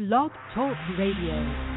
Blog Talk Radio.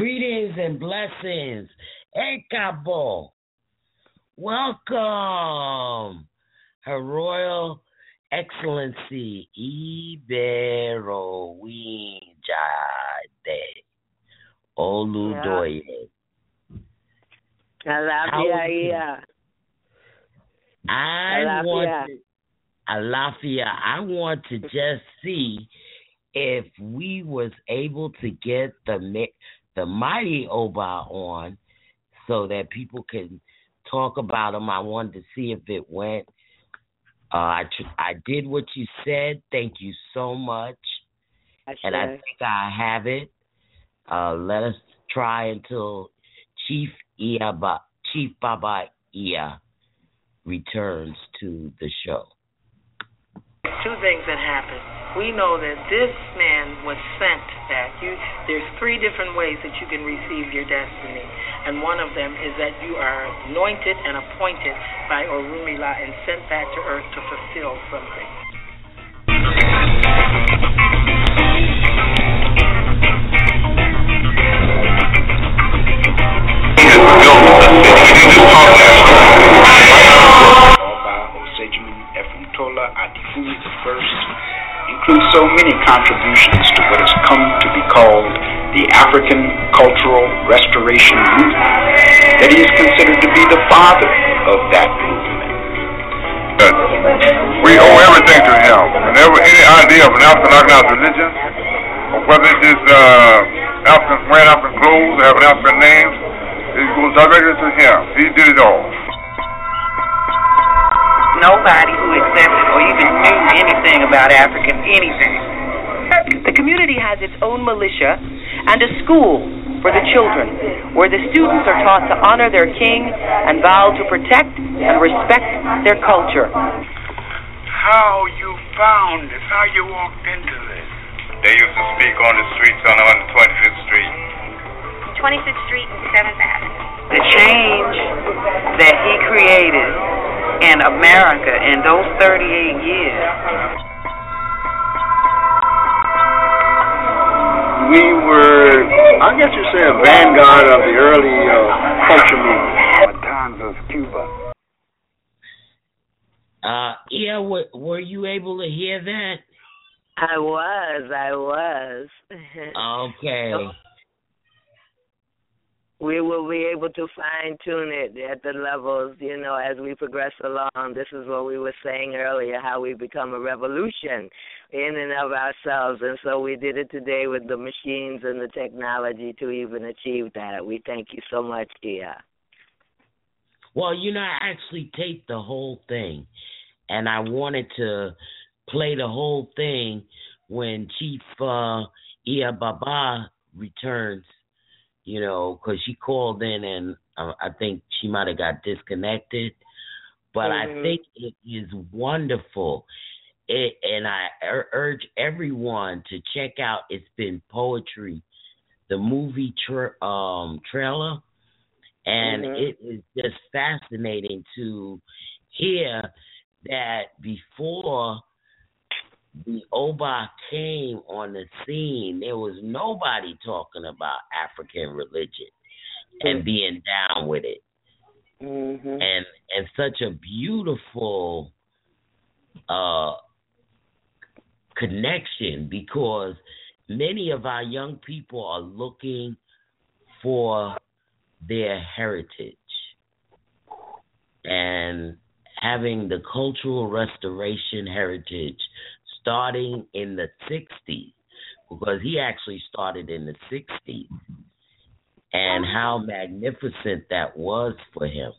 Greetings and blessings. Ekabo. Welcome. Her Royal Excellency Igberohinjade Oludoye. Alafia. I want Alafia. to, Alafia, I want to just see if we was able to get the the mighty Oba on so that people can talk about him. I wanted to see if it went. Uh, I tr- I did what you said. Thank you so much, and I think I have it. Uh, let us try until Chief Iya ba- Chief Baba Iya returns to the show. Two things that happened. We know that this man was sent back. You, there's three different ways that you can receive your destiny, and one of them is that you are anointed and appointed by Orunmila and sent back to earth to fulfill something. Adefunmi I includes so many contributions to what has come to be called the African Cultural Restoration Movement that he is considered to be the father of that movement. We owe everything to him. Whenever any idea of an African organized religion, or whether it is uh, African wearing African clothes, having African names, it goes directly to him. He did it all. Nobody who accepted or even knew anything about African anything. The community has its own militia and a school for the children, where the students are taught to honor their king and vow to protect and respect their culture. How you found this, how you walked into this. They used to speak on the streets on 125th Street. 25th Street and 7th Avenue. The change that he created in America in those 38 years. we were, I guess you'd say, a vanguard of the early uh, culture movement. Matanzas, Cuba. Uh, yeah, were, were you able to hear that? I was, I was. Okay. We will be able to fine tune it at the levels, you know, as we progress along. This is what we were saying earlier, how we become a revolution in and of ourselves. And so we did it today with the machines and the technology to even achieve that. We thank you so much, Dia. Well, you know, I actually taped the whole thing, and I wanted to play the whole thing when Chief uh, Iya Baba returns. You know, because she called in and uh, I think she might have got disconnected. But Mhm. I think it is wonderful. It, and I ur- urge everyone to check out It's Been Poetry, the movie tra- um, trailer. And Mhm. it is just fascinating to hear that before the Oba came on the scene, there was nobody talking about African religion and being down with it. Mhm. and and such a beautiful uh connection because many of our young people are looking for their heritage. And having the cultural restoration heritage starting in the 60s because he actually started in the 60s and how magnificent that was for him.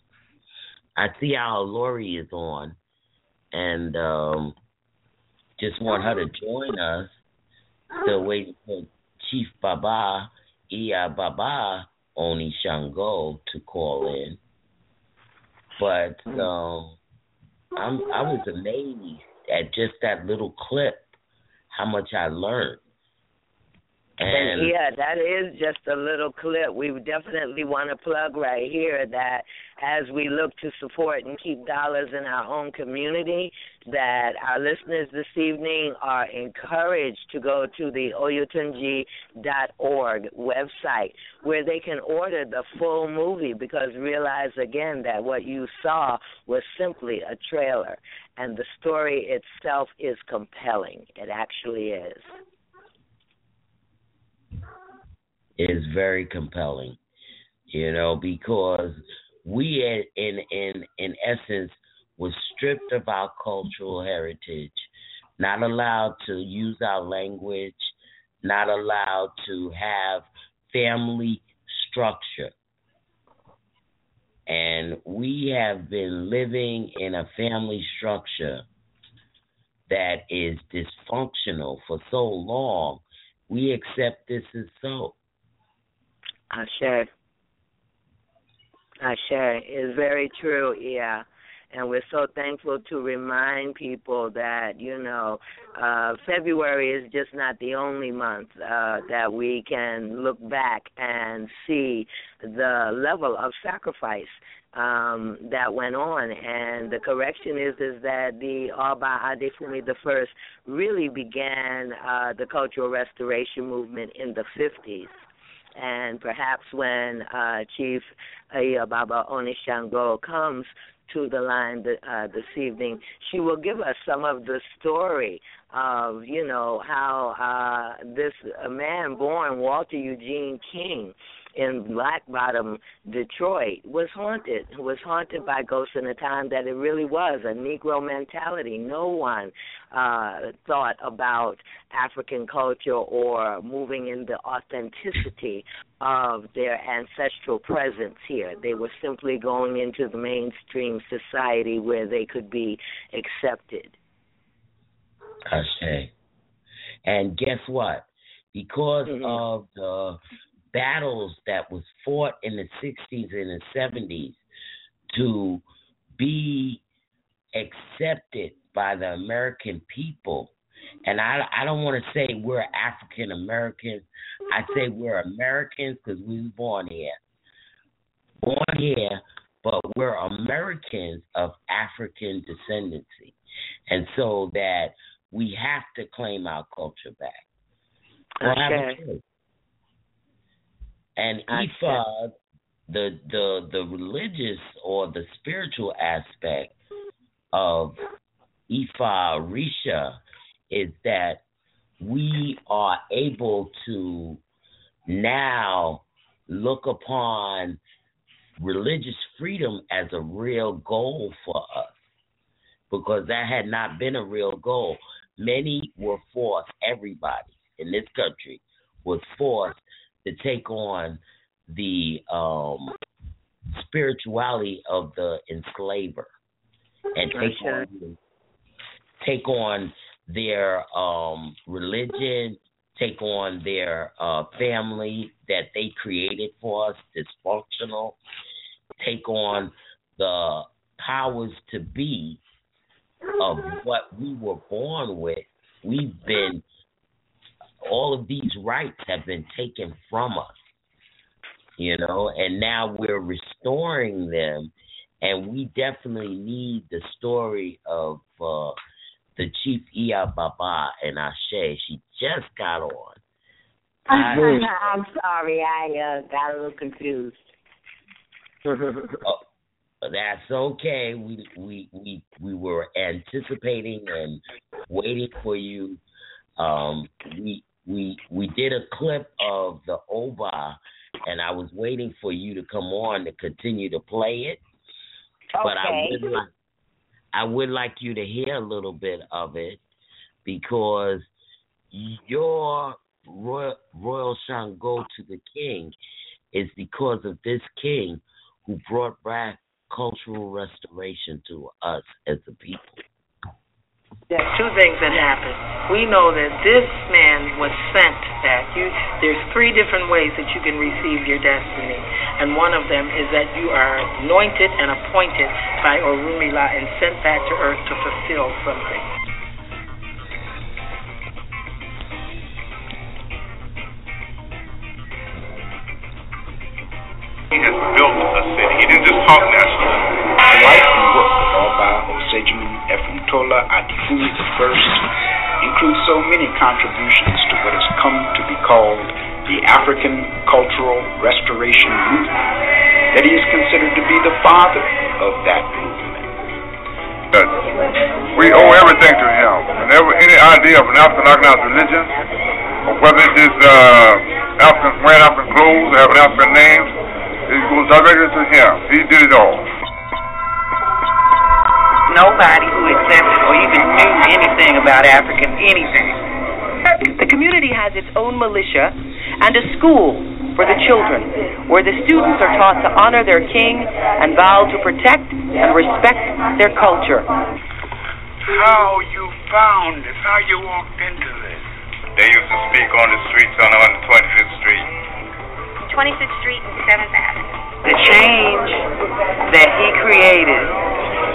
I see Olori is on, and um, just want her to join us. Still waiting for Chief Baba, Iya Baba Oni Shango to call in. But um, I'm I was amazed at just that little clip, how much I learned. And yeah, that is just a little clip. We definitely want to plug right here that as we look to support and keep dollars in our own community, that our listeners this evening are encouraged to go to the oyotunji.org website where they can order the full movie because realize again that what you saw was simply a trailer and the story itself is compelling. It actually is. Is very compelling, you know, because we in in in essence was stripped of our cultural heritage, not allowed to use our language, not allowed to have family structure. And we have been living in a family structure that is dysfunctional for so long. We accept this as so. Ashe. Ashe is very true, yeah. And we're so thankful to remind people that, you know, uh, February is just not the only month uh, that we can look back and see the level of sacrifice um, that went on. And the correction is is that the Oba Adefunmi the First really began uh, the cultural restoration movement in the 50s and perhaps when uh, Chief Iya Baba Onishango comes to the line uh, this evening, she will give us some of the story of you know how uh, this man born Walter Eugene King in Black Bottom, Detroit, was haunted. Was haunted by ghosts in a time that it really was a Negro mentality. No one uh, thought about African culture or moving in the authenticity of their ancestral presence here. They were simply going into the mainstream society where they could be accepted. Ashe. And guess what? Because Mhm. of the battles that was fought in the 60s and the 70s to be accepted by the American people. And I, I don't want to say we're African Americans. I say we're Americans because we were born here. Born here, but we're Americans of African descendancy. And so that we have to claim our culture back. Or have a Okay. And Ifa, the the the religious or the spiritual aspect of Ifa Risha is that we are able to now look upon religious freedom as a real goal for us because that had not been a real goal. Many were forced, everybody in this country was forced to take on the um, spirituality of the enslaver and take on take on their um, religion, take on their uh, family that they created for us, dysfunctional, take on the powers to be of what we were born with. We've been, all of these rights have been taken from us, you know, and now we're restoring them. And we definitely need the story of uh, the chief Iya Baba and Ashe. She just got on. I, I'm sorry, I uh, got a little confused. oh, that's okay. We we we we were anticipating and waiting for you. Um, we we we did a clip of the Oba, and I was waiting for you to come on to continue to play it. Okay. But I would like I would like you to hear a little bit of it because your royal, royal Shango to the king is because of this king who brought back cultural restoration to us as a people. Two things that happen. We know that this man was sent back. You, there's three different ways that you can receive your destiny, and one of them is that you are anointed and appointed by Orunmila and sent back to earth to fulfill something. Adefunmi I includes so many contributions to what has come to be called the African Cultural Restoration Movement that he is considered to be the father of that movement. We owe everything to him. Whenever any idea of an African organized religion, or whether it is uh, African wearing African clothes, or having African names, it goes directly to him. He did it all. Nobody who accepted or even knew anything about African anything. The community has its own militia and a school for the children where the students are taught to honor their king and vow to protect and respect their culture. How you found this, how you walked into this. They used to speak on the streets on 125th Street. 25th Street and 7th Avenue. The change that he created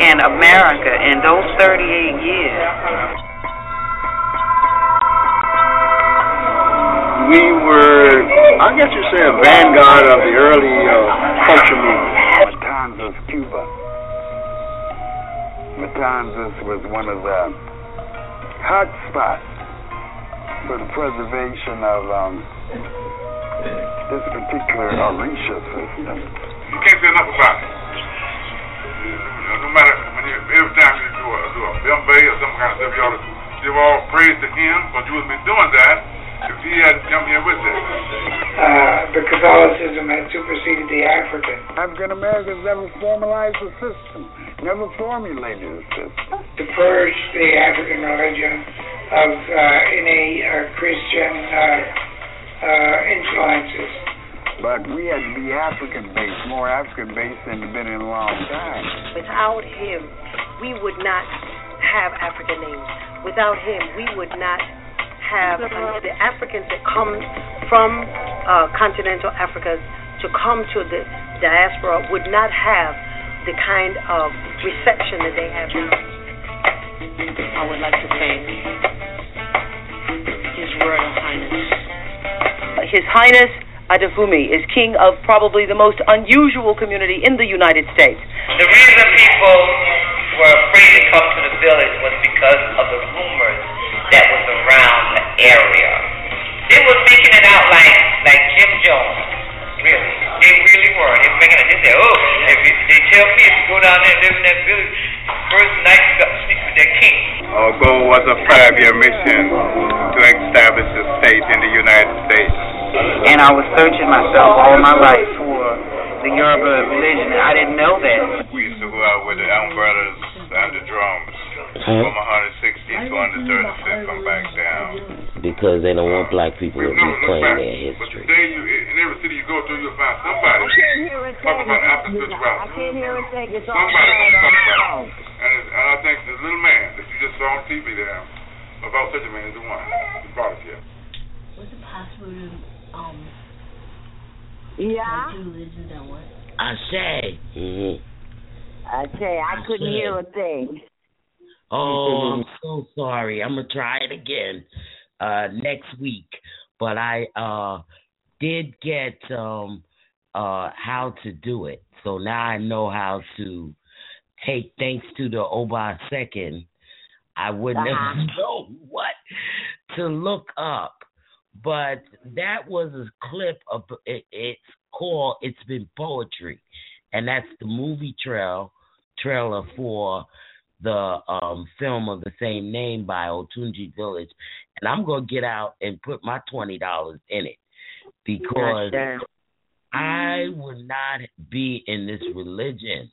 in America in those 38 years. We were, I guess you'd say, a vanguard of the early uh, culture movement. Matanzas, Cuba. Matanzas was one of the hot spots for the preservation of um, this particular Orisha system. You can't say enough about it. No matter when you, every time you do a, do a Bembe or some kind of stuff, you ought to give all praise to him, but you would be doing that if he hadn't come here with it. Uh, the Catholicism had superseded the African. African Americans never formalized a system, never formulated a system. To purge the African religion of uh, innate uh, Christian uh, uh, influences. But we had to be African based, more African based than it's been in a long time. Without him, we would not have African names. Without him, we would not have uh, the Africans that come from uh, continental Africa to come to the diaspora would not have the kind of reception that they have now. I would like to thank His Royal Highness. His Highness Adefunmi is king of probably the most unusual community in the United States. The reason people were afraid to come to the village was because of the rumors that was around the area. They were making it out like like Jim Jones. Really. They really were. They were making it they said, Oh, if you, they tell me if you go down there and live in that village, first night you got to sleep with their king. Our goal was a five year mission to establish a state in the United States. And I was searching myself all my life for the Yoruba religion. I didn't know that. We used to go out with the umbrellas and the drums. From 160 to 135th, come back down. Because they don't want black people to be playing their But history. today, you, in every city you go to, you'll find somebody talking about African spirituality. I can't hear a thing. It's all Somebody going talking about on. it. And, it's, and I think the little man that you just saw on TV there about such a man as the one who brought us here. Was it possible to um Yeah. do religion that way? I say. Mm-hmm. I tell you, I couldn't hear a thing. Oh, I'm so sorry. I'm gonna try it again uh next week. But I uh did get um uh how to do it. So now I know how to take thanks to the Oba second. I wouldn't Uh-huh. have known what to look up. But that was a clip of it, it's called It's Been Poetry. And that's the movie trail trailer for the um film of the same name by Oyotunji Village. And I'm gonna get out and put my twenty dollars in it because Gotcha. I would not be in this religion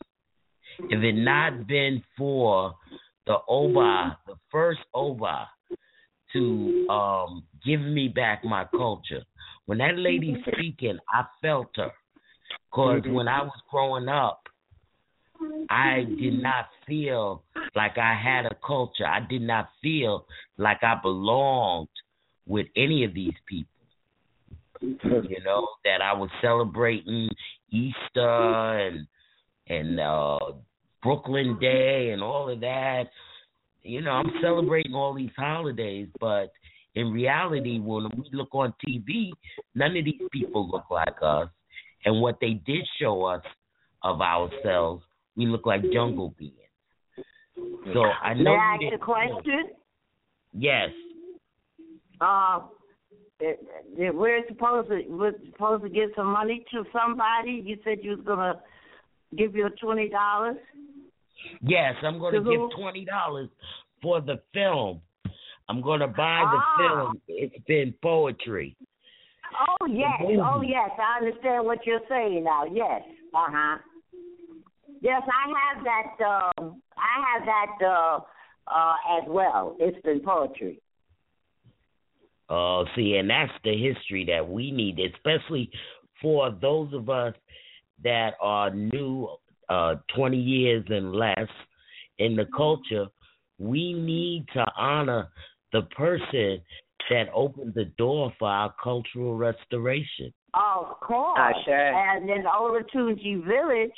if it not been for the Oba, the first Oba, to um give me back my culture. When that lady speaking, I felt her. because when I was growing up, I did not feel like I had a culture. I did not feel like I belonged with any of these people. You know that I was celebrating Easter and and uh Brooklyn Day and all of that. You know, I'm celebrating all these holidays, but in reality, when we look on TV, none of these people look like us. And what they did show us of ourselves, we look like jungle beings. So I know May I ask a question? Yes. Uh, we're supposed to we're supposed to give some money to somebody. You said you was gonna give you twenty dollars. Yes, I'm going to give twenty dollars for the film. I'm going to buy the Ah. film. It's been poetry. Oh yes, oh yes, I understand what you're saying now. Yes, uh huh. Yes, I have that. Um, I have that uh, uh, as well. It's been poetry. Uh, see, and that's the history that we need, especially for those of us that are new, uh, 20 years and less in the culture. We need to honor the person that opened the door for our cultural restoration. Of course. Ah, sure. And in Olatunji Village,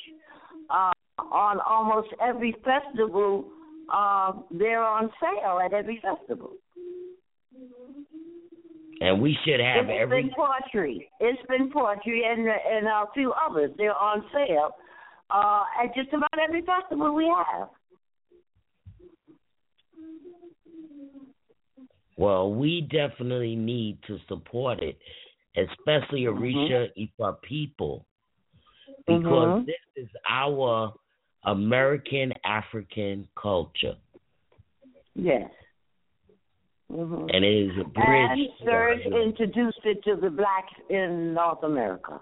uh, on almost every festival, uh, they're on sale at every festival. And we should have It's every been poetry. It's been poetry and and a few others. They're on sale uh, at just about every festival we have. Well, we definitely need to support it, especially Orisha Ifa people, because Mhm. this is our American African culture, Yes. hmm and it is a bridge. And. Serge introduced it to the blacks in North America.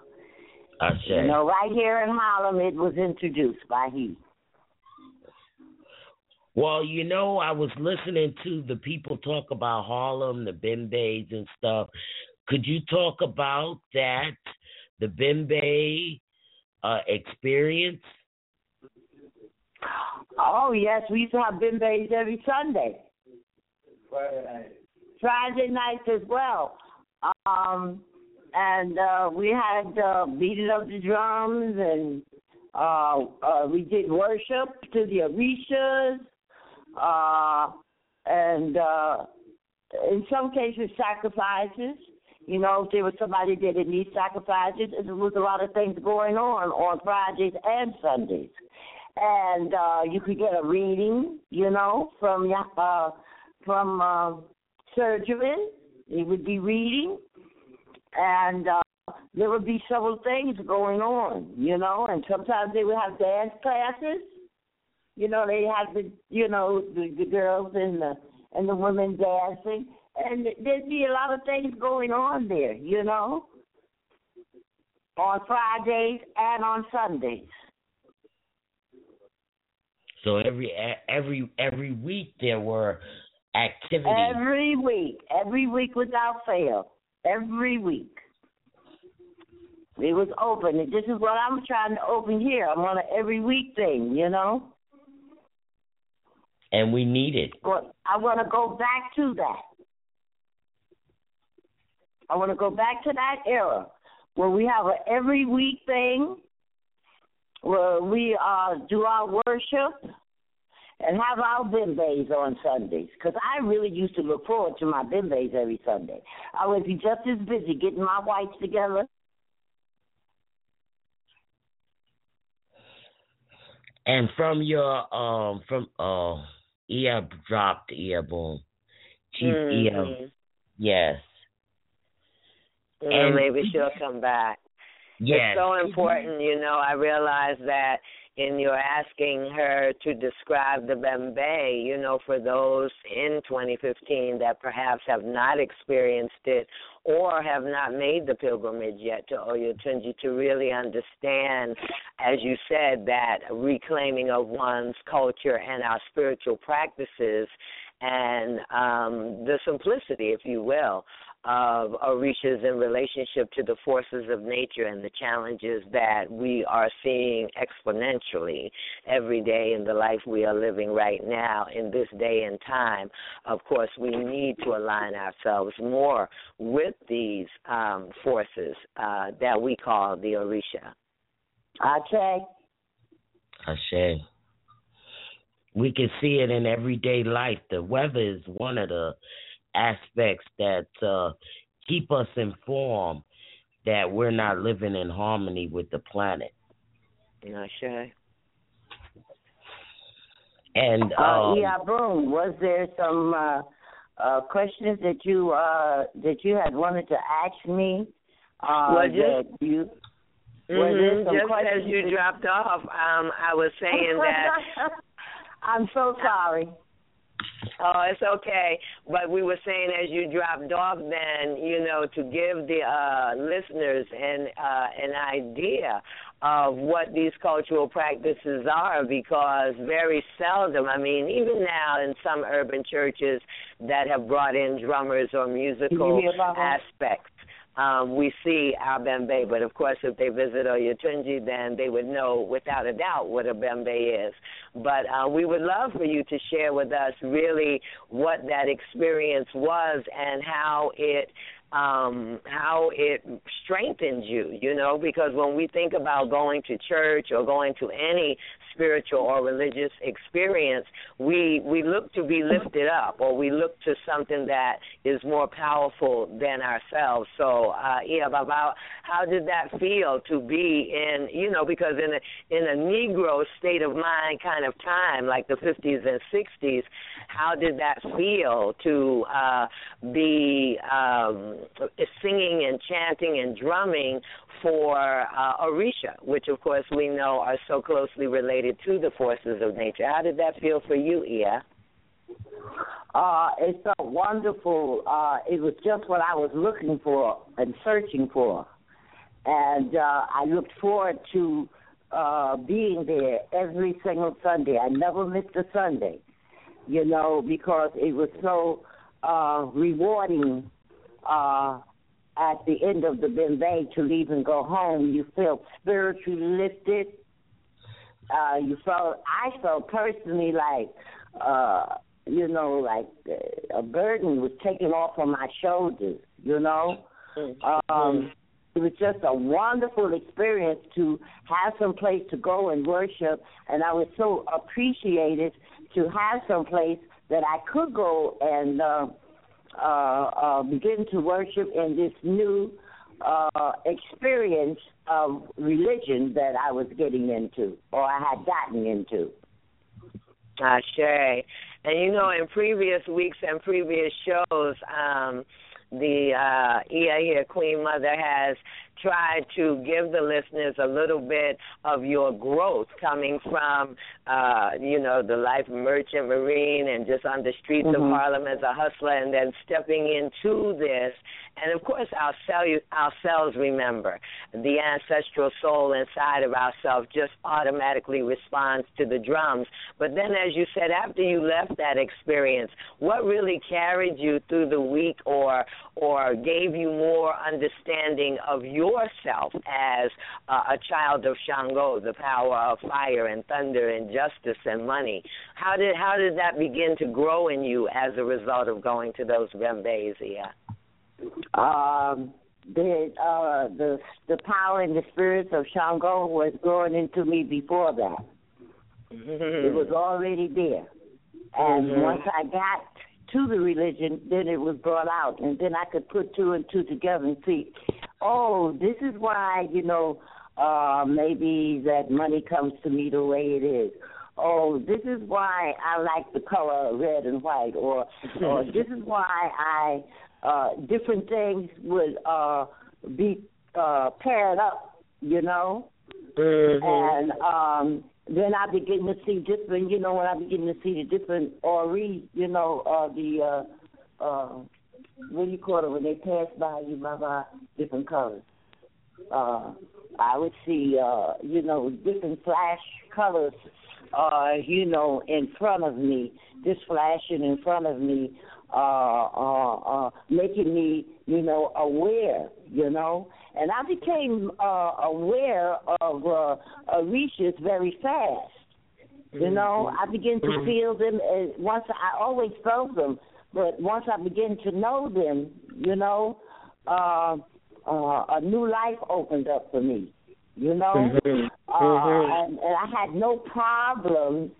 I You say. know, right here in Harlem, it was introduced by he. Well, you know, I was listening to the people talk about Harlem, the Bembes and stuff. Could you talk about that, the Bembe uh, experience? Oh yes, we used to have bembes every Sunday. Friday night. Friday nights as well. Um, and uh, we had uh, beating up the drums, and uh, uh, we did worship to the Orishas, uh, and uh, in some cases sacrifices. You know, if there was somebody that didn't need sacrifices, there was a lot of things going on on Fridays and Sundays. And uh, you could get a reading, you know, from uh, from uh, surgery. He would be reading, and uh, there would be several things going on, you know. And sometimes they would have dance classes. You know, they have the, you know, the, the girls and the and the women dancing, and there'd be a lot of things going on there, you know, on Fridays and on Sundays. So every every every week there were activities. Every week, every week without fail, every week. It was open. And this is what I'm trying to open here. I'm on an every week thing, you know. And we need it. I want to go back to that. I want to go back to that era where we have an every week thing, where we uh, do our worship and have our bembes on Sundays. Because I really used to look forward to my bembes every Sunday. I would be just as busy getting my whites together. And from your um from uh ear dropped ear boom. Chief Mhm. ear yes. And- maybe she'll come back. Yes. It's so important, you know. I realize that in your asking her to describe the Bembe, you know, for those in 2015 that perhaps have not experienced it or have not made the pilgrimage yet to Oyotunji to really understand, as you said, that reclaiming of one's culture and our spiritual practices and um, the simplicity, if you will, of Orishas in relationship to the forces of nature and the challenges that we are seeing exponentially every day in the life we are living right now in this day and time. Of course, we need to align ourselves more with these um, forces uh, that we call the Orisha. Okay. Ashe. We can see it in everyday life. The weather is one of the aspects that uh, keep us informed that we're not living in harmony with the planet. Ashe. And Uh, um, yeah, Boom. Was there some uh, uh, questions that you uh, that you had wanted to ask me? Uh, Well, just- that you was there Mhm, some Just as questions you that- dropped off, um, I was saying that I'm so sorry. Oh, it's okay. But we were saying as you dropped off, then you know to give the uh, listeners an uh, an idea of what these cultural practices are, because very seldom, I mean, even now in some urban churches that have brought in drummers or musical hear about that? aspects. Um, we see our bembe, but of course, if they visit Oyotunji, then they would know without a doubt what a bembe is. But uh, we would love for you to share with us really what that experience was and how it um how it strengthened you you know because when we think about going to church or going to any spiritual or religious experience we we look to be lifted up or we look to something that is more powerful than ourselves. So uh yeah about how did that feel to be in you know because in a in a negro state of mind kind of time like the 50s and 60s how did that feel to uh be um singing and chanting and drumming for uh, Orisha, which of course we know are so closely related to the forces of nature. How did that feel for you, Ia? Uh, it felt wonderful. Uh, it was just what I was looking for and searching for. And uh, I looked forward to uh, being there every single Sunday. I never missed a Sunday, you know, because it was so uh, rewarding uh, at the end of the Bembe to leave and go home. You felt spiritually lifted. Uh, you felt, I felt personally like, uh, you know, like uh, a burden was taken off of my shoulders, you know. Um, it was just a wonderful experience to have some place to go and worship, and I was so appreciated to have some place that I could go and uh, uh, uh, begin to worship in this new uh, experience of religion that I was getting into, or I had gotten into. Ashe. And you know, in previous weeks and previous shows, um, the uh, Ia here, Queen Mother, has tried to give the listeners a little bit of your growth coming from, uh, you know, the life merchant marine and just on the streets of Mhm. Harlem as a hustler and then stepping into this. And of course, our cell, ourselves remember the ancestral soul inside of ourselves just automatically responds to the drums. But then, as you said, after you left that experience, what really carried you through the week or or gave you more understanding of yourself as uh, a child of Shango, the power of fire and thunder and justice and money. How did how did that begin to grow in you as a result of going to those Bembe's? Um, the uh, the the power and the spirits of Shango was growing into me before that. It was already there, and Mhm. once I got to the religion, then it was brought out, and then I could put two and two together and see, oh, this is why you know uh maybe that money comes to me the way it is. Oh, this is why I like the color red and white, or or this is why I uh different things would uh be uh paired up, you know. And um then I begin to see different you know, when I begin to see the different ori, you know, uh the uh uh what do you call it when they pass by you by by different colors. Uh I would see uh, you know, different flash colors uh, you know, in front of me, just flashing in front of me, uh, uh, uh, making me, you know, aware, you know. And I became uh, aware of uh, Orishas very fast. You know, I began to Mhm. feel them. And once I always felt them, but once I began to know them, you know, uh, uh, a new life opened up for me. You know, Mhm. uh, Mhm. and, and I had no problems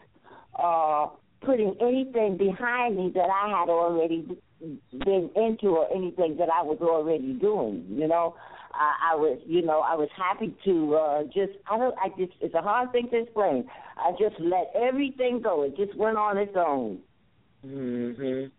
uh, putting anything behind me that I had already been into or anything that I was already doing. You know, I, I was, you know, I was happy to uh, just. I don't. I just. It's a hard thing to explain. I just let everything go. It just went on its own. Mm Mhm.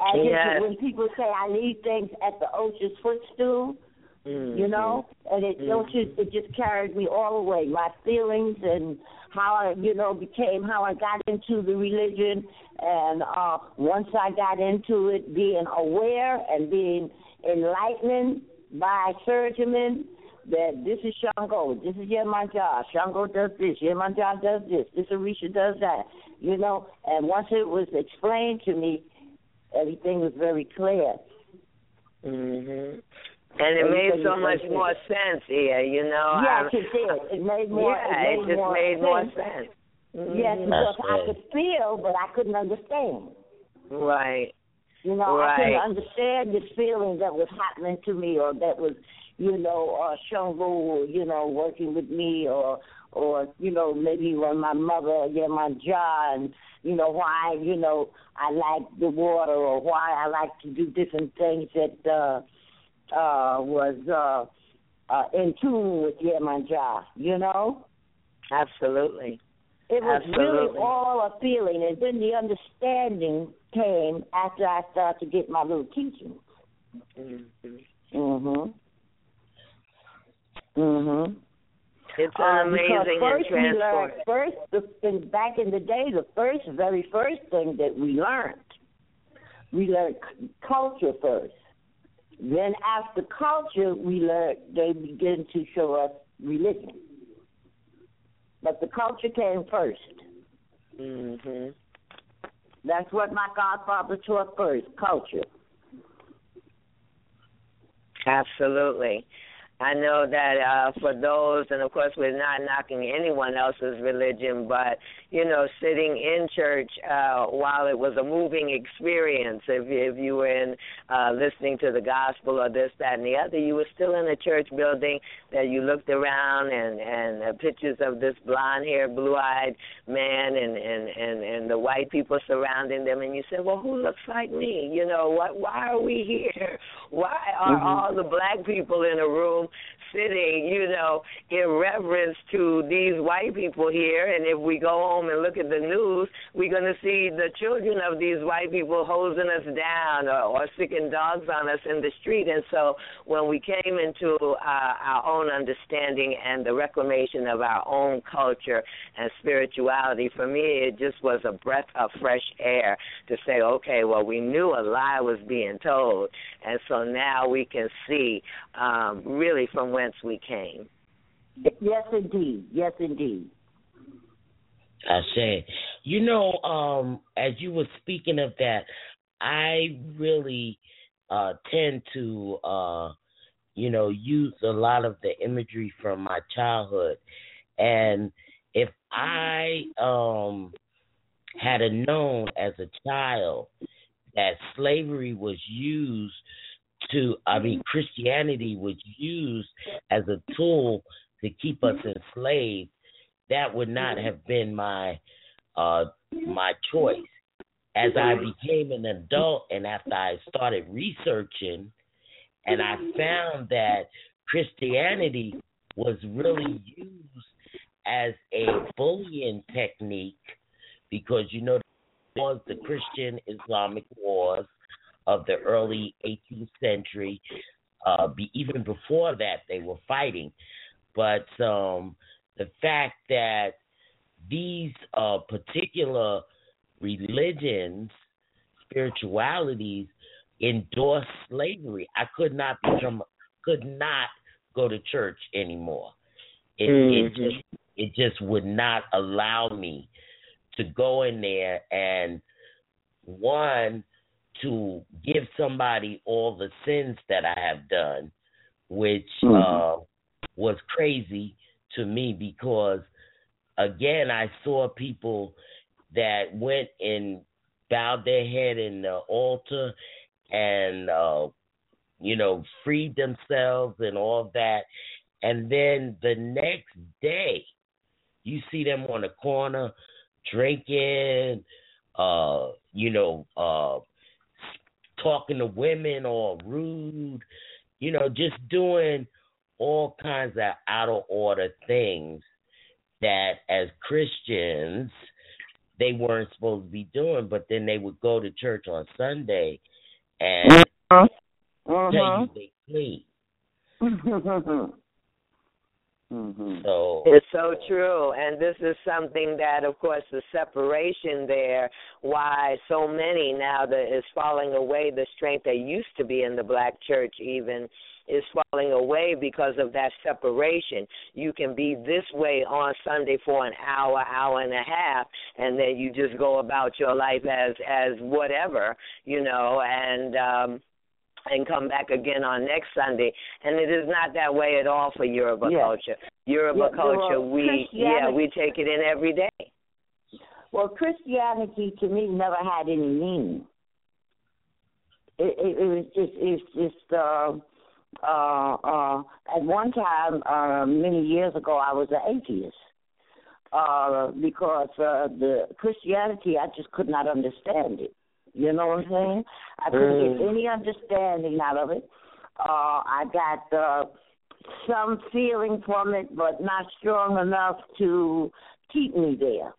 And Yes. when people say I need things at the Osha's footstool, you know, and it Mhm. don't just it just carried me all the way. My feelings and how I, you know, became how I got into the religion, and uh once I got into it, being aware and being enlightened by surgemen that this is Shango, this is Yemanjah, Shango does this, Yemanjah does this, this Orisha does that, you know. And once it was explained to me, everything was very clear. Mhm. And it made so much more clear. sense here, you know. Yes, I- it did. It made more. Yeah, it, made it just more made more sense. sense. Yes, Mhm. because I could feel, but I couldn't understand. Right. You know, I couldn't understand this feeling that was happening to me, or that was, you know, uh, Shango, you know, working with me, or, or you know, maybe when my mother, yeah, my jaw, and you know why, you know, I like the water, or why I like to do different things that uh, uh, was uh, uh, in tune with Yemanjah, you know? Absolutely. It was really all a feeling, and then the understanding came after I started to get my little teaching. Mhm. Mhm. Mhm. It's Uh, an because and first we learned first the, in, back in the day the first very first thing that we learned we learned c- culture first then after culture we learn they begin to show us religion but the culture came first Mhm. that's what my godfather taught first culture Absolutely. I know that uh for those and of course we're not knocking anyone else's religion, but you know, sitting in church uh while it was a moving experience, if if you were in uh listening to the gospel or this, that and the other, you were still in a church building that you looked around and and uh, pictures of this blonde haired, blue eyed man and, and, and, and the white people surrounding them and you said, Well who looks like me? You know, what why are we here? Why are Mhm. all the black people in a room sitting, you know, in reverence to these white people here. And if we go home and look at the news, we're going to see the children of these white people hosing us down or, or sicking dogs on us in the street. And so when we came into uh, our own understanding and the reclamation of our own culture and spirituality, for me, it just was a breath of fresh air to say, okay, well, we knew a lie was being told. And so now we can see um, really from whence we came. yes indeed yes indeed I say, you know, um, as you were speaking of that, I really uh, tend to uh, you know, use a lot of the imagery from my childhood. And if I um had a known as a child that slavery was used to I mean Christianity was used as a tool to keep us enslaved, that would not have been my uh my choice. As I became an adult and after I started researching and I found that Christianity was really used as a bullying technique because you know was the Christian Islamic wars of the early 18th century. Uh, be, even before that, they were fighting. But um, the fact that these uh, particular religions, spiritualities, endorse slavery, I could not become, could not go to church anymore. It, Mm-hmm. it just, it just would not allow me to go in there and one to give somebody all the sins that I have done, which Mhm. uh, was crazy to me because again I saw people that went and bowed their head in the altar and uh, you know freed themselves and all that, and then the next day you see them on the corner drinking, uh, you know, uh, talking to women or rude, you know, just doing all kinds of out of order things that as Christians they weren't supposed to be doing, but then they would go to church on Sunday and uh-huh. tell you uh-huh. they clean. Mm-hmm. So It's so true. And this is something that, of course, the separation there, why so many now that is falling away, the strength that used to be in the black church even is falling away because of that separation. You can be this way on Sunday for an hour, hour and a half, and then you just go about your life as as whatever, you know, and um and come back again on next Sunday. And it is not that way at all for Yoruba Yeah. culture. Yoruba Yeah, culture, we yeah, we take it in every day. Well, Christianity to me never had any meaning. It, it, it was just it's just uh, uh, uh, at one time uh, many years ago I was an atheist uh, because uh, the Christianity I just could not understand it. You know what I'm saying? I couldn't get Mm. any understanding out of it. Uh, I got uh, some feeling from it, but not strong enough to keep me there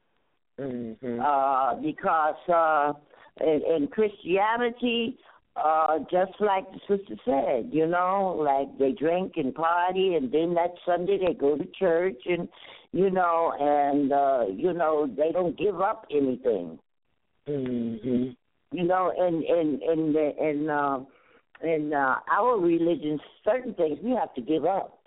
Mm-hmm. uh, because uh, in, in Christianity, uh, just like the sister said, you know, like they drink and party, and then that Sunday they go to church, and you know, and uh, you know they don't give up anything, Mm-hmm. You know, and and and the- and uh, in uh, our religion, certain things we have to give up,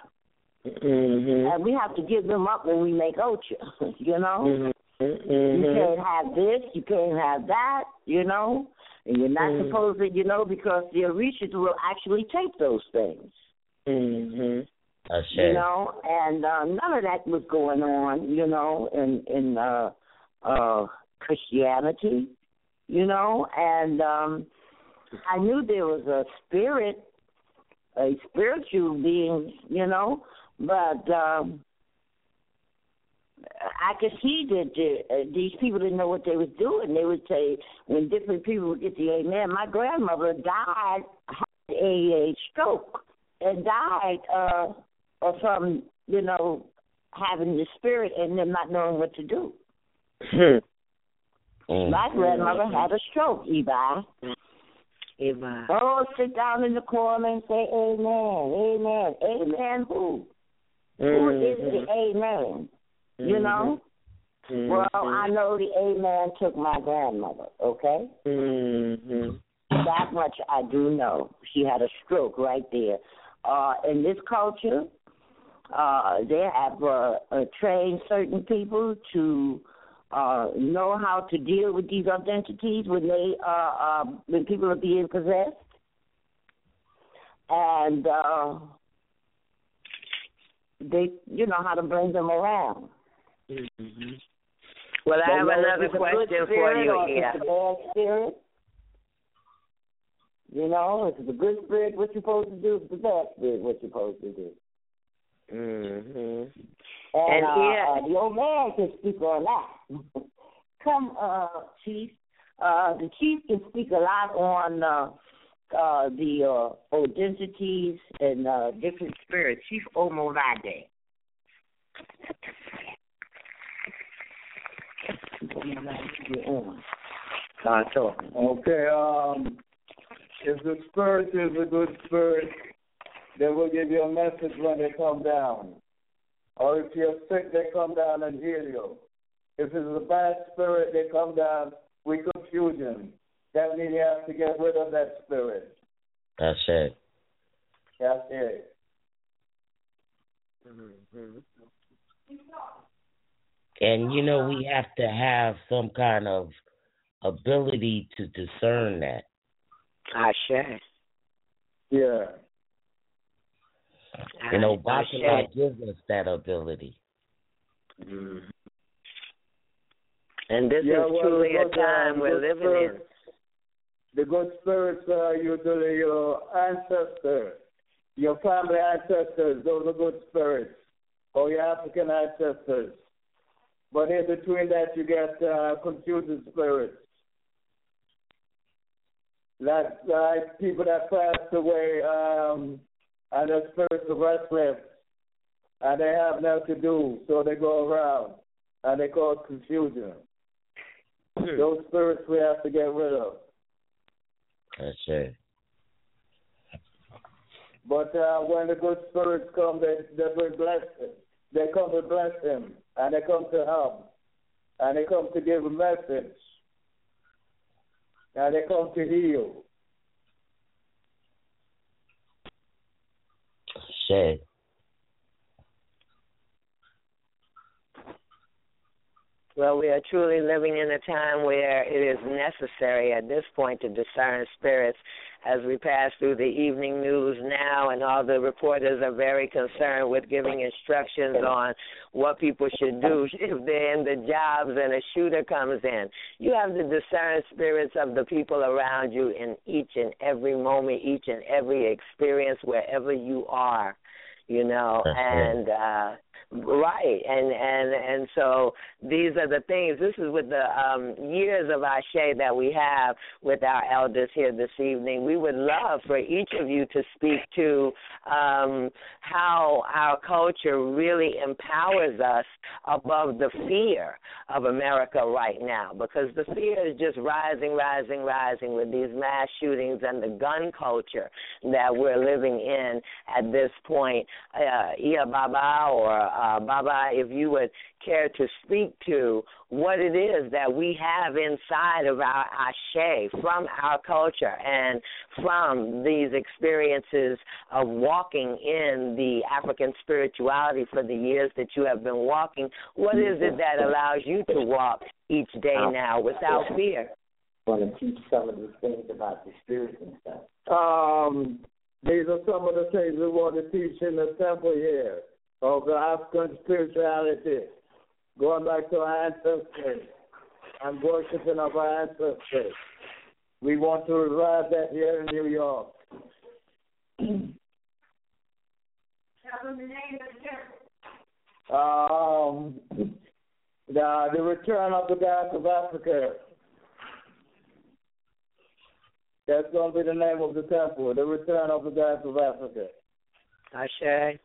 Mm-hmm. and we have to give them up when we make ocha, you know. Mm-hmm. You can't have this, you can't have that, you know, and you're not Mhm. supposed to, you know, because the Orishas will actually take those things, Mm-hmm. you know, and uh, none of that was going on, you know, in in uh, uh, Christianity, you know, and um, I knew there was a spirit, a spiritual being, you know, but. um I could see that the, uh, these people didn't know what they was doing. They would say when different people would get the amen. My grandmother died had a, stroke and died uh, of from you know having the spirit and them not knowing what to do. Mm. My grandmother had a stroke, Eva. Eva. Oh, sit down in the corner and say amen, amen, amen. Who? Who is the amen? You know. Mm-hmm. Well, I know the amen took my grandmother. Okay. Mm-hmm. That much I do know. She had a stroke right there. Uh, in this culture, uh, they have uh, uh, trained certain people to uh, know how to deal with these identities when they uh, uh, when people are being possessed. And uh, they you know how to bring them around. Mm-hmm. Well, I have another if it's a good question for you here. It's a bad spirit. You know, if it's a good spirit, what you're supposed to do. If it's a bad spirit, what you're supposed to do. Mm-hmm. And, And uh, here- uh, the old man can speak on that. Come, uh, Chief. Uh, the chief can speak a lot on uh, uh, the uh, identities and uh, different spirits. Chief Omolade. Okay, um, if the spirit is a good spirit, they will give you a message when they come down. Or if you're sick, they come down and heal you. If it's a bad spirit, they come down with confusion. That means you have to get rid of that spirit. That's it. That's it. Mm-hmm. And you know, we have to have some kind of ability to discern that. I Ashe. Yeah. You know, Ashe. Baccarat gives us that ability. Mhm. And this Yeah, is well, truly a time uh, we're good living in. The good spirits are usually your ancestors, your family ancestors. Those are good spirits, or your African ancestors. But in between that, you get uh, confusing spirits. Like, like people that passed away, um, and their spirits are restless, and they have nothing to do, so they go around, and they cause confusion. Those spirits we have to get rid of. That's it. But uh, when the good spirits come, they they bring blessing. They come to bless him, and they come to help, and they come to give a message, and they come to heal. Shit. Well, we are truly living in a time where it is necessary at this point to discern spirits as we pass through the evening news now, and all the reporters are very concerned with giving instructions on what people should do if they're in the jobs and a shooter comes in. You have to discern spirits of the people around you in each and every moment, each and every experience, wherever you are you know and uh right. And and and so these are the things. This is with the um years of Ashe that we have with our elders here this evening. We would love for each of you to speak to um how our culture really empowers us above the fear of America right now because the fear is just rising rising rising with these mass shootings and the gun culture that we're living in at this point. Uh, Baba or uh, Baba, if you would care to speak to what it is that we have inside of our ashe from our culture and from these experiences of walking in the African spirituality for the years that you have been walking. What is it that allows you to walk each day now without fear? I Want to teach some of the things about the spirits and stuff. Um, these are some of the things we want to teach in the temple here of the African spirituality, going back to our ancestors and worshiping of our ancestors. We want to revive that here in New York. Um, the, the return of the gods of Africa. That's going to be the name of the temple, the return of the gods of Africa. Ashe.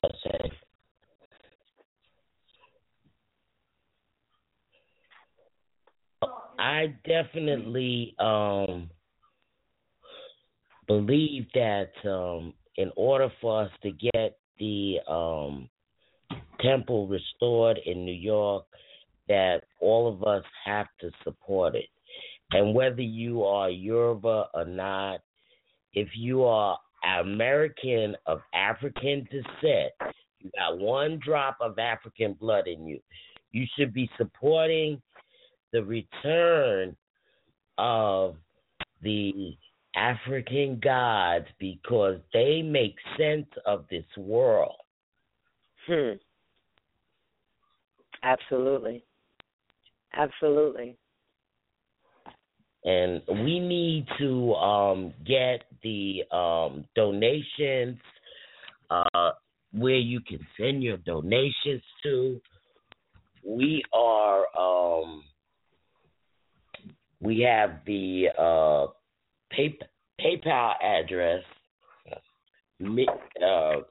That's it. I definitely um believe that um in order for us to get the um temple restored in New York that all of us have to support it. And whether you are Yoruba or not, if you are American of African descent, you got one drop of African blood in you. You should be supporting the return of the African gods because they make sense of this world. Hmm. Absolutely. Absolutely. And we need to um, get the um, donations uh, where you can send your donations to. We are um, we have the uh, pay, PayPal address. Uh,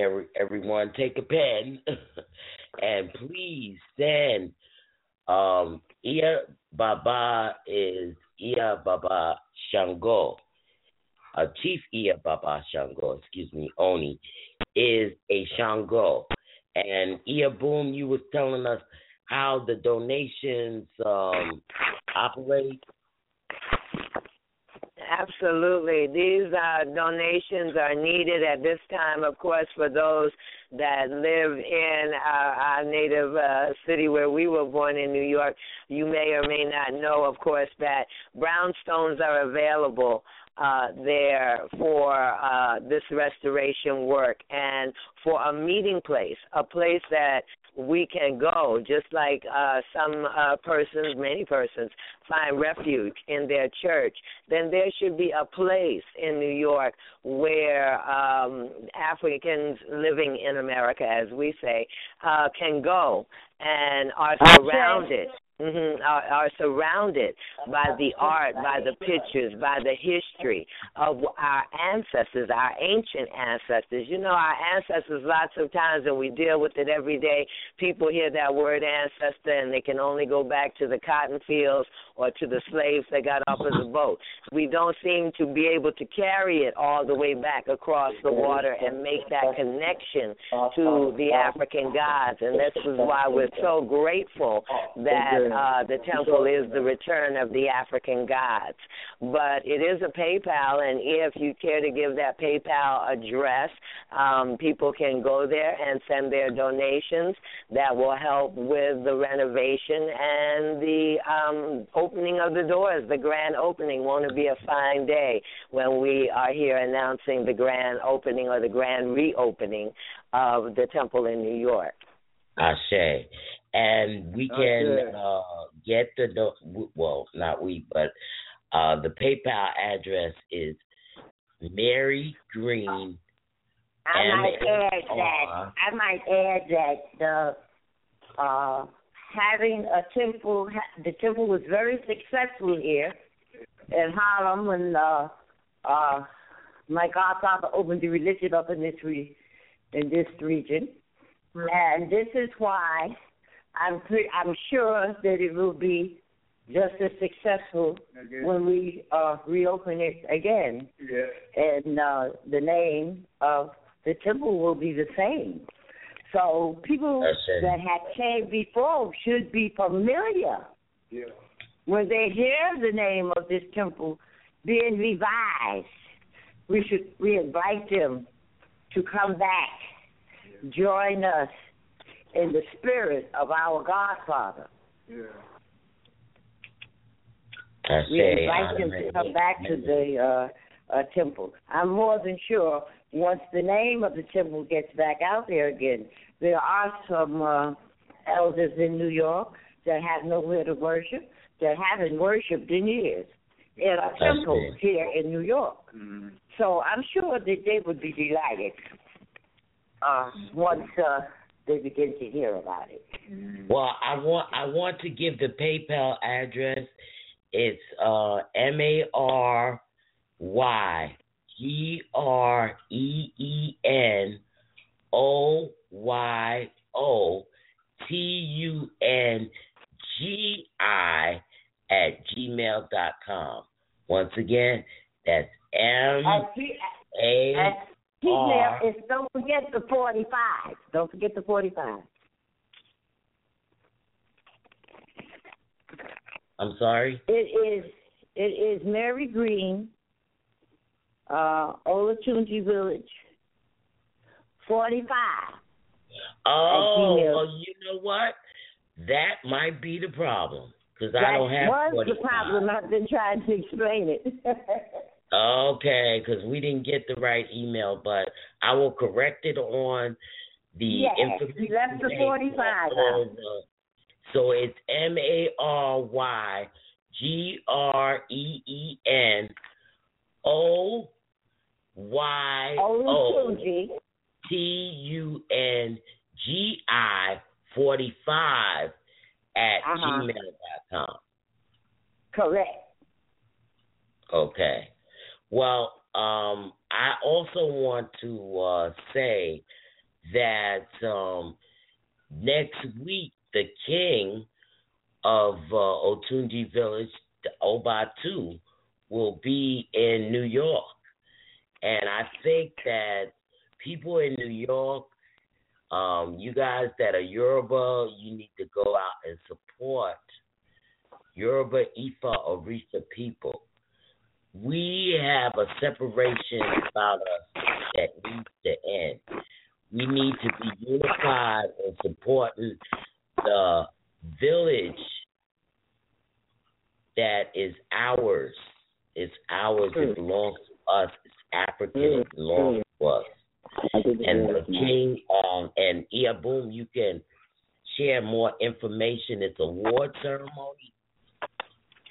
every, everyone, take a pen and please send. Iya Baba is Iya Baba Shango. Uh, Chief Iya Baba Shango, excuse me, Oni, is a Shango. And Iya Boom, you was telling us how the donations um, operate. Absolutely. These uh, donations are needed at this time, of course, for those that live in our, our native uh, city where we were born in New York. You may or may not know, of course, that brownstones are available uh, there for uh, this restoration work and for a meeting place, a place that we can go, just like uh, some uh, persons, many persons, find refuge in their church, then there should be a place in New York where um, Africans living in America, as we say, uh, can go and are surrounded mm-hmm, are, are surrounded by the art, by the pictures, by the history of our ancestors, our ancient ancestors. You know, our ancestors, lots of times, and we deal with it every day, people hear that word ancestor and they can only go back to the cotton fields or to the slaves that got off of the boat. We don't seem to be able to carry it all the way back across the water and make that connection to the African gods. And this is why we're so grateful that uh, the temple is the return of the African gods. But it is a PayPal, and if you care to give that PayPal address, um, people can go there and send their donations. That will help with the renovation and the um, opening of the doors, the grand opening. Won't it be a fine day when we are here announcing the grand opening or the grand reopening of the temple in New York? Ashe. And we can uh, get the do- well, not we, but uh, the PayPal address is Mary Green. I might add that. I might add that the uh, having a temple, the temple was very successful here in Harlem when uh, uh, my godfather opened the religion up in this re- in this region, and this is why I'm pre- I'm sure that it will be just as successful when we uh, reopen it again. Yeah. And uh, the name of the temple will be the same. So people that have came before should be familiar Yeah. when they hear the name of this temple being revised. We should we invite them to come back, join us in the spirit of our Godfather. Yeah. Ashe. We invite them to come back to the uh, uh, temple. I'm more than sure once the name of the temple gets back out there again, there are some uh, elders in New York that have nowhere to worship, that haven't worshipped in years in a That's temple here in New York. Mm-hmm. So I'm sure that they would be delighted uh, once uh, they begin to hear about it. Well, I want I want to give the PayPal address. It's uh M A R Y G R E E N O Y O T U N G I at gmail dot com. Once again, that's M And he- A and he is don't forget the forty five. Don't forget the forty five. I'm sorry. It is it is Mary Green, uh, Oyotunji Village, forty five. Oh, well, you know what? That might be the problem because I don't have was 45. the problem. I've been trying to explain it. Okay, because we didn't get the right email, but I will correct it on the Yes, information. left the 45 the- So it's M A R Y G R E E N O Y O. T U N G I forty five at Uh-huh. gmail dot com. Correct. Okay. Well, um, I also want to uh, say that um, next week the king of uh, Oyotunji Village, Obatu, will be in New York, and I think that people in New York, um, you guys that are Yoruba, you need to go out and support Yoruba, Ifa, Orisa people. We have a separation about us that needs to end. We need to be unified and supporting the village that is ours. It's ours. It belongs to us. It's African. It belongs to us. And the king um, and Iya Boom, you can share more information. It's a award ceremony.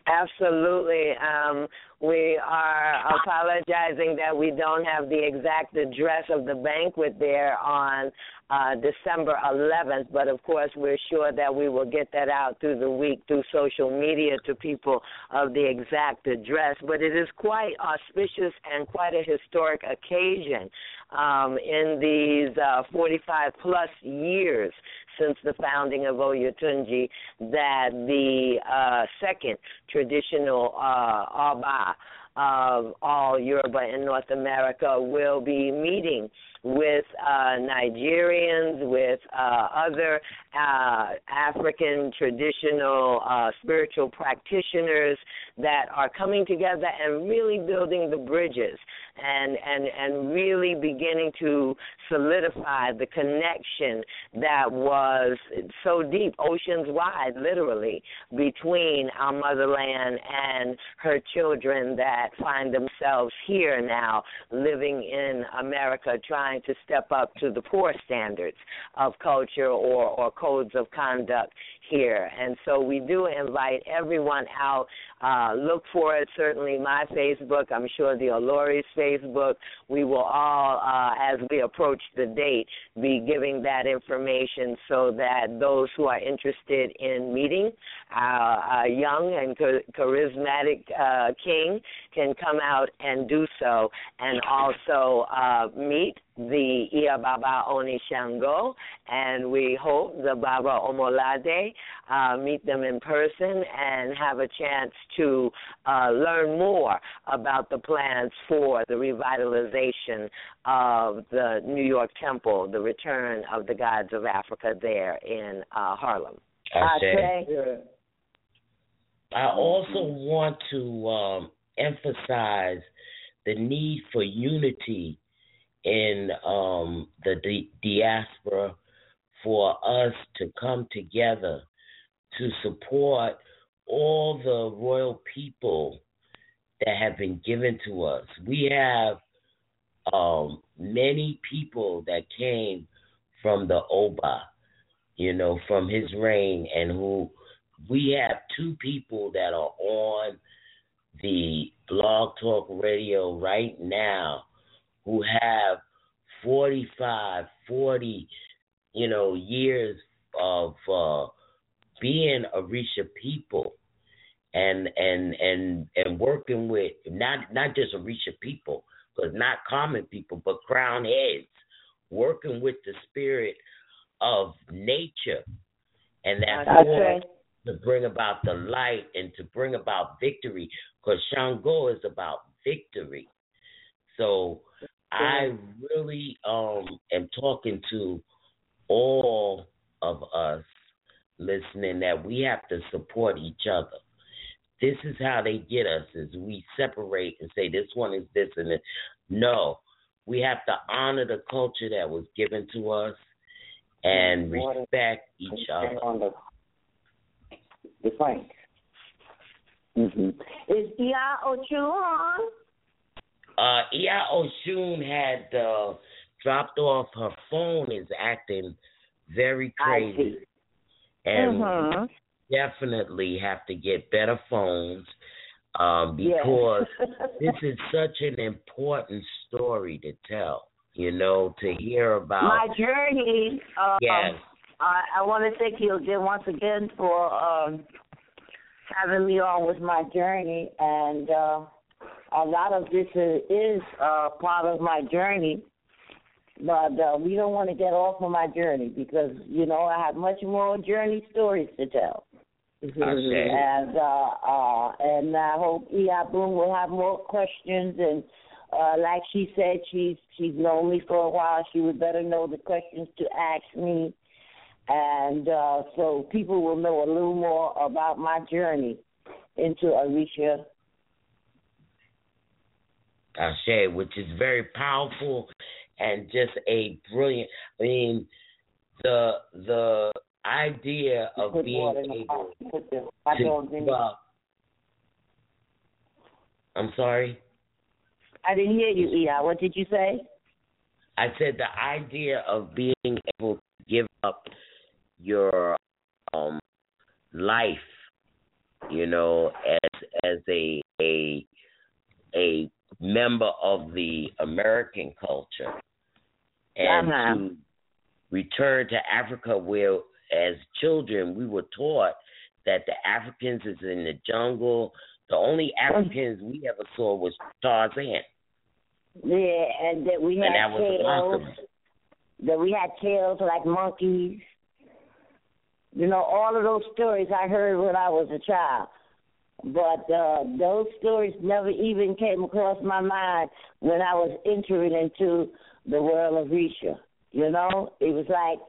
Absolutely. Um, we are apologizing that we don't have the exact address of the banquet there on uh, December 11th, but of course we're sure that we will get that out through the week through social media to people of the exact address. But it is quite auspicious and quite a historic occasion um, in these uh, 45 plus years since the founding of Oyotunji that the uh, second traditional uh, Oba of all Europe and North America will be meeting with uh, Nigerians, with uh, other uh, African traditional uh, spiritual practitioners that are coming together and really building the bridges and, and, and really beginning to solidify the connection that was so deep, oceans wide, literally, between our motherland and her children that find themselves here now, living in America, trying to step up to the poor standards of culture or, or codes of conduct here. And so we do invite everyone out. Uh, look for it, certainly my Facebook, I'm sure the Olori's Facebook. We will all, uh, as we approach the date, be giving that information so that those who are interested in meeting our, young and charismatic uh, king can come out and do so and also uh, meet the Iya Baba Oni Shango, and we hope the Baba Omolade uh, meet them in person and have a chance to uh, learn more about the plans for the revitalization of the New York Temple, the return of the gods of Africa there in uh, Harlem. I I also want to um, emphasize the need for unity in um, the di- diaspora for us to come together to support all the royal people that have been given to us. We have um, many people that came from the Oba, you know, from his reign, and who we have two people that are on the blog talk radio right now who have 45, 40, you know, years of uh, being Orisha people and and and and working with not not just Orisha people, but not common people, but crown heads, working with the spirit of nature, and that That's to bring about the light and to bring about victory, because Shango is about victory. So I really um am talking to all of us listening that we have to support each other. This is how they get us is we separate and say this one is this and this. No. We have to honor the culture that was given to us and respect each other. On the, the flank. Mm-hmm. Is Iya Oshun on? Uh Iya Oshun had uh dropped off her phone is acting very crazy. And we definitely have to get better phones um, because this is such an important story to tell. You know, to hear about. My journey. Um, Yes. I, I want to thank you again, once again, for um, having me on with my journey, and uh, a lot of this is, is uh, part of my journey. But uh, we don't want to get off of my journey because you know I have much more journey stories to tell. Ashe. And uh, uh, and I hope Ea Boom will have more questions. And uh, like she said, she's she's known me for a while. She would better know the questions to ask me, and uh, so people will know a little more about my journey into Orisha. Ashe, which is very powerful and just a brilliant. I mean, the the idea of being water in the able pot. Put the hot to give up. I'm sorry. I didn't hear you, Ea. What did you say? I said the idea of being able to give up your um life, you know, as as a a a member of the American culture and Uh-huh. to return to Africa where as children we were taught that the Africans is in the jungle. The only Africans we ever saw was Tarzan. Yeah, and that we had that tails. That we had tails like monkeys. You know, all of those stories I heard when I was a child. But uh those stories never even came across my mind when I was entering into the world of Risha. You know? It was like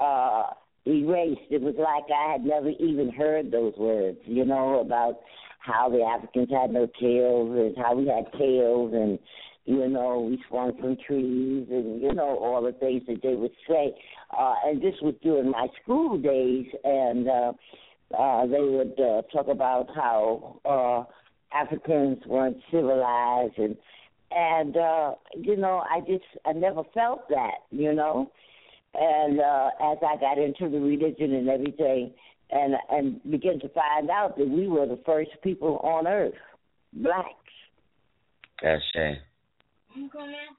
uh erased. It was like I had never even heard those words, you know, about how the Africans had no tails and how we had tails and you know, we swung from trees and, you know, all the things that they would say. Uh and this was during my school days and uh uh they would uh talk about how uh Africans weren't civilized and and uh you know, I just I never felt that, you know. And uh as I got into the religion and everything and and began to find out that we were the first people on earth, blacks. Ashe.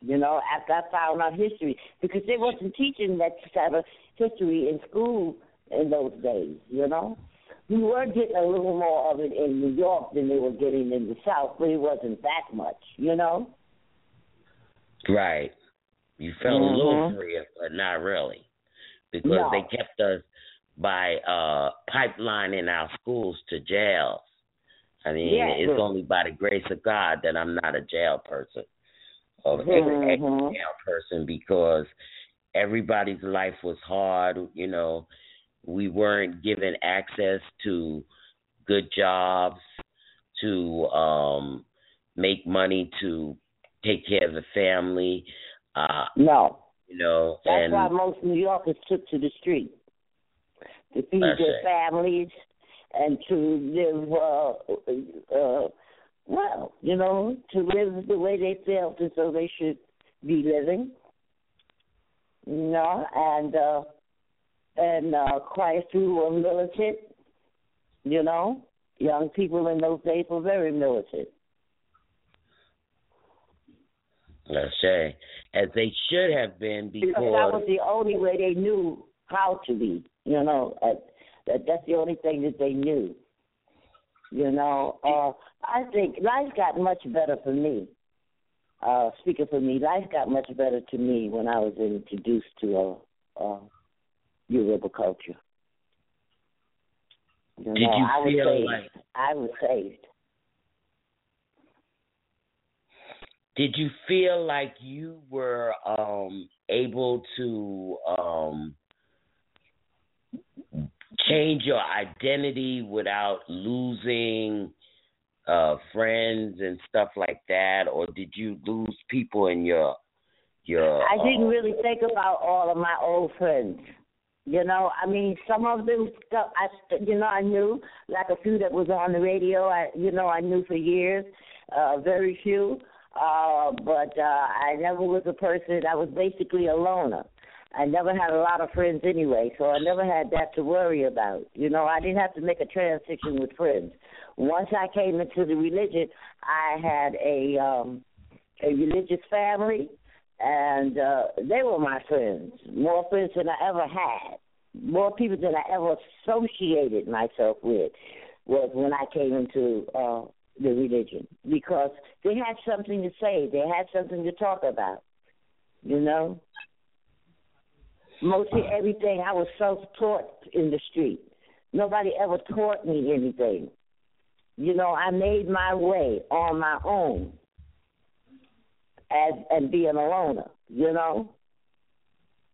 you know, after I found out history, because they wasn't teaching that type of history in school in those days, you know. We were getting a little more of it in New York than they were getting in the South, but it wasn't that much, you know. Right. You felt a little Mhm. freer, but not really. Because No. they kept us by uh pipelining our schools to jails. I mean, Yeah. it's only by the grace of God that I'm not a jail person or ex Mhm. jail person because everybody's life was hard, you know. We weren't given access to good jobs, to um make money to take care of the family. Uh No. you know, That's and why most New Yorkers took to the street to feed their it. families and to live, uh, uh, well, you know, to live the way they felt as though they should be living. You know, and uh, and uh, a few were militant. You know, young people in those days were very militant. Let's say, as they should have been Because that was the only way they knew how to be. You know, uh, that that's the only thing that they knew. You know, uh, I think life got much better for me. Uh, speaking for me, life got much better to me when I was introduced to a, uh, Yoruba culture. You Did know, you I was feel saved. like- I was saved? did you feel like you were um able to um change your identity without losing uh friends and stuff like that or did you lose people in your your I didn't uh, really think about all of my old friends. You know, I mean, some of them, stuff I, you know, I knew, like a few that was on the radio. I, you know, I knew for years. Uh, very few. Uh, but uh, I never was a person. I was basically a loner. I never had a lot of friends anyway, so I never had that to worry about. You know, I didn't have to make a transition with friends. Once I came into the religion, I had a um a religious family and uh they were my friends. More friends than I ever had. More people than I ever associated myself with was when I came into uh the religion because they had something to say, they had something to talk about. You know? Mostly everything I was self taught in the street. Nobody ever taught me anything. You know, I made my way on my own as and being a loner, you know.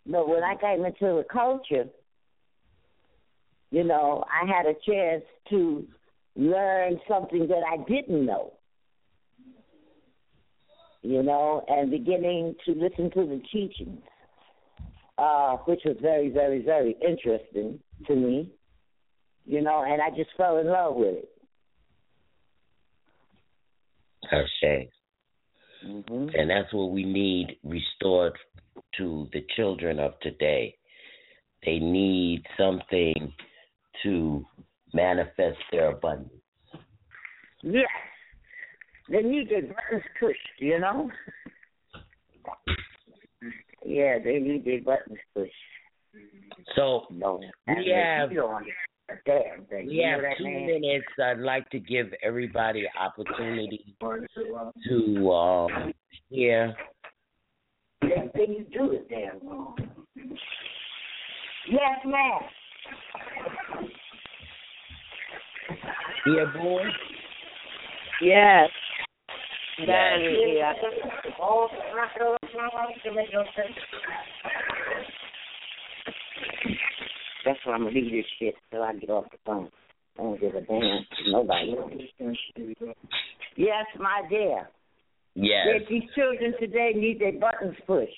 But when I came into the culture, you know, I had a chance to learn something that I didn't know. You know, and beginning to listen to the teachings, uh, which was very, very, very interesting to me. You know, and I just fell in love with it. Hashay. Mm-hmm. And that's what we need restored to the children of today. They need something to manifest their abundance. Yes. They need their buttons pushed, you know? Yeah, they need their buttons pushed. So no, we have damn thing. we you have two man? minutes. I'd like to give everybody opportunity to um hear. Damn thing you do is damn wrong. Yes, ma'am. Dear boy. Yes. Yes. Yeah. That's why I'm gonna leave this shit till I get off the phone. I don't give a damn to nobody. Yes, my dear. Yes. That These children today need their buttons pushed.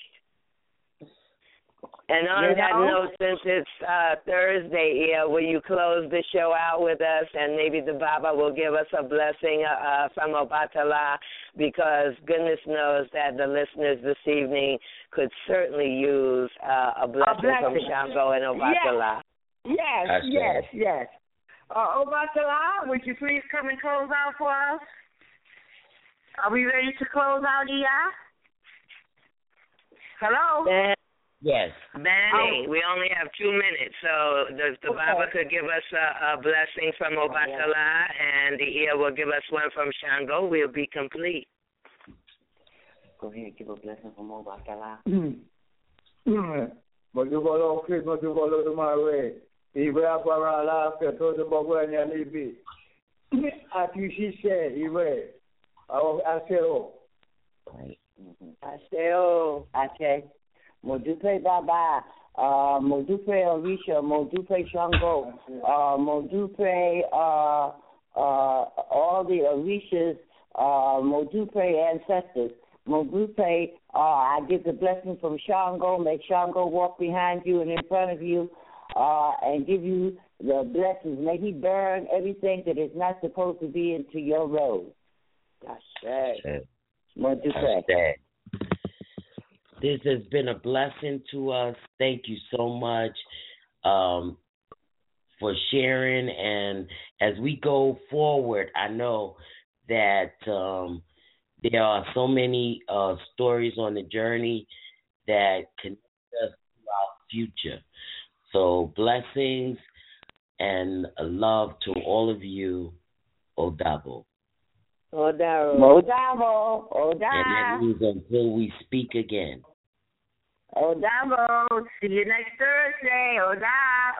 And on You that know? note, since it's uh, Thursday, yeah, will you close the show out with us, and maybe the Baba will give us a blessing uh, uh, from Obatala, because goodness knows that the listeners this evening could certainly use uh, a blessing from blessing. Shango and Obatala. Yes, That's yes, yes. Uh, Obatala, would you please come and close out for us? Are we ready to close out, Iya? Hello? Ben, Yes. Benny, Oh. we only have two minutes, so the, the Okay. Baba could give us a, a blessing from oh, Obatala, and the ear will give us one from Shango. We'll be complete. Go ahead, give a blessing from Obatala. Mojubolo Chris, Mojubolo Dumare, Iwe Akwara Alaafia tó ti bọ́ bọ́ ẹni níbi. Àti ṣíṣe ìwé àwọn aṣèrò. Mm-hmm. Àṣẹ o. Àṣẹ. Mo dúpẹ́ bàbá. Uh, mo dúpẹ́ Orisha. Mo dúpẹ́ Shango. Uh, mo dúpẹ́ uh, uh, all the Orishas. Uh, mo dúpẹ́ ancestors. Modupe. Uh, I give the blessing from Shango. May Shango walk behind you and in front of you. Uh, and give you the blessings. May he burn everything that is not supposed to be into your road. Ashe. Mo dúpẹ́. Hashtag. This has been a blessing to us. Thank you so much um, for sharing. And as we go forward, I know that um, there are so many uh, stories on the journey that connect us to our future. So blessings and love to all of you, Odabo. Odaro. Modamo. Oda. And that means until we speak again. Odabo, see you next Thursday. Oda,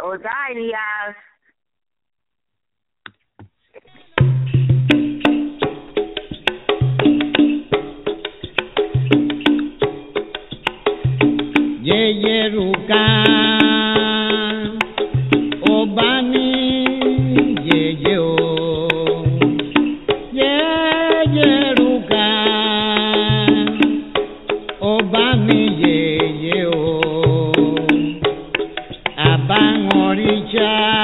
Odaias. Yeah, yeah, Ruka. Yeah.